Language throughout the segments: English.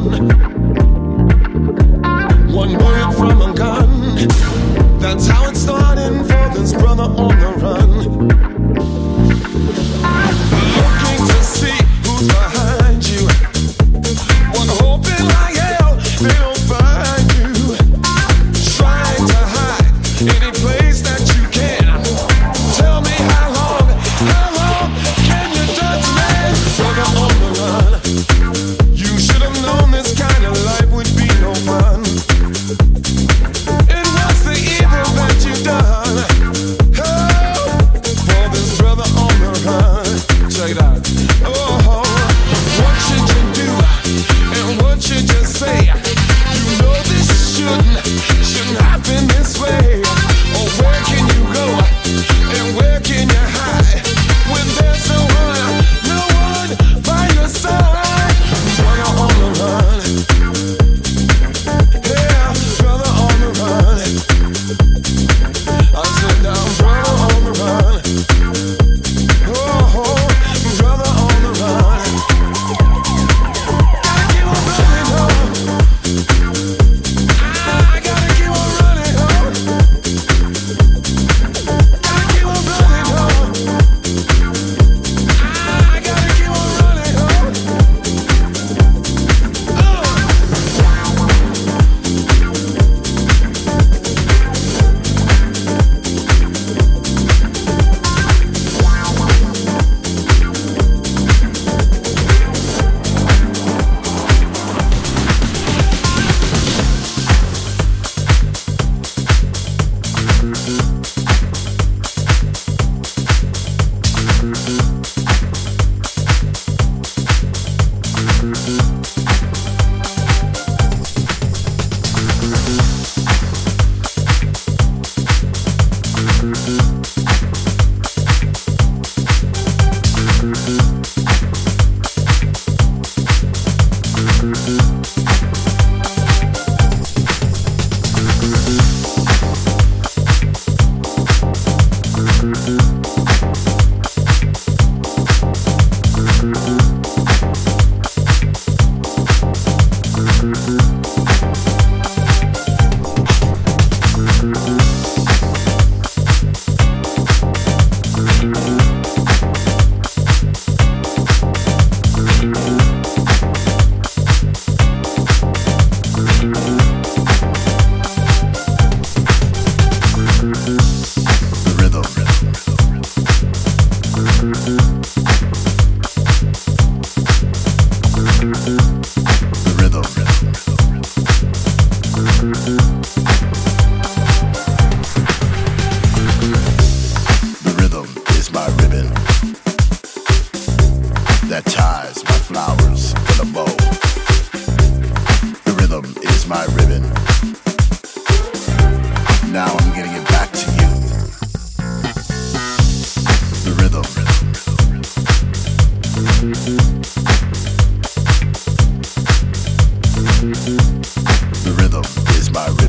on.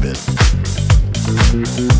Mm-hmm.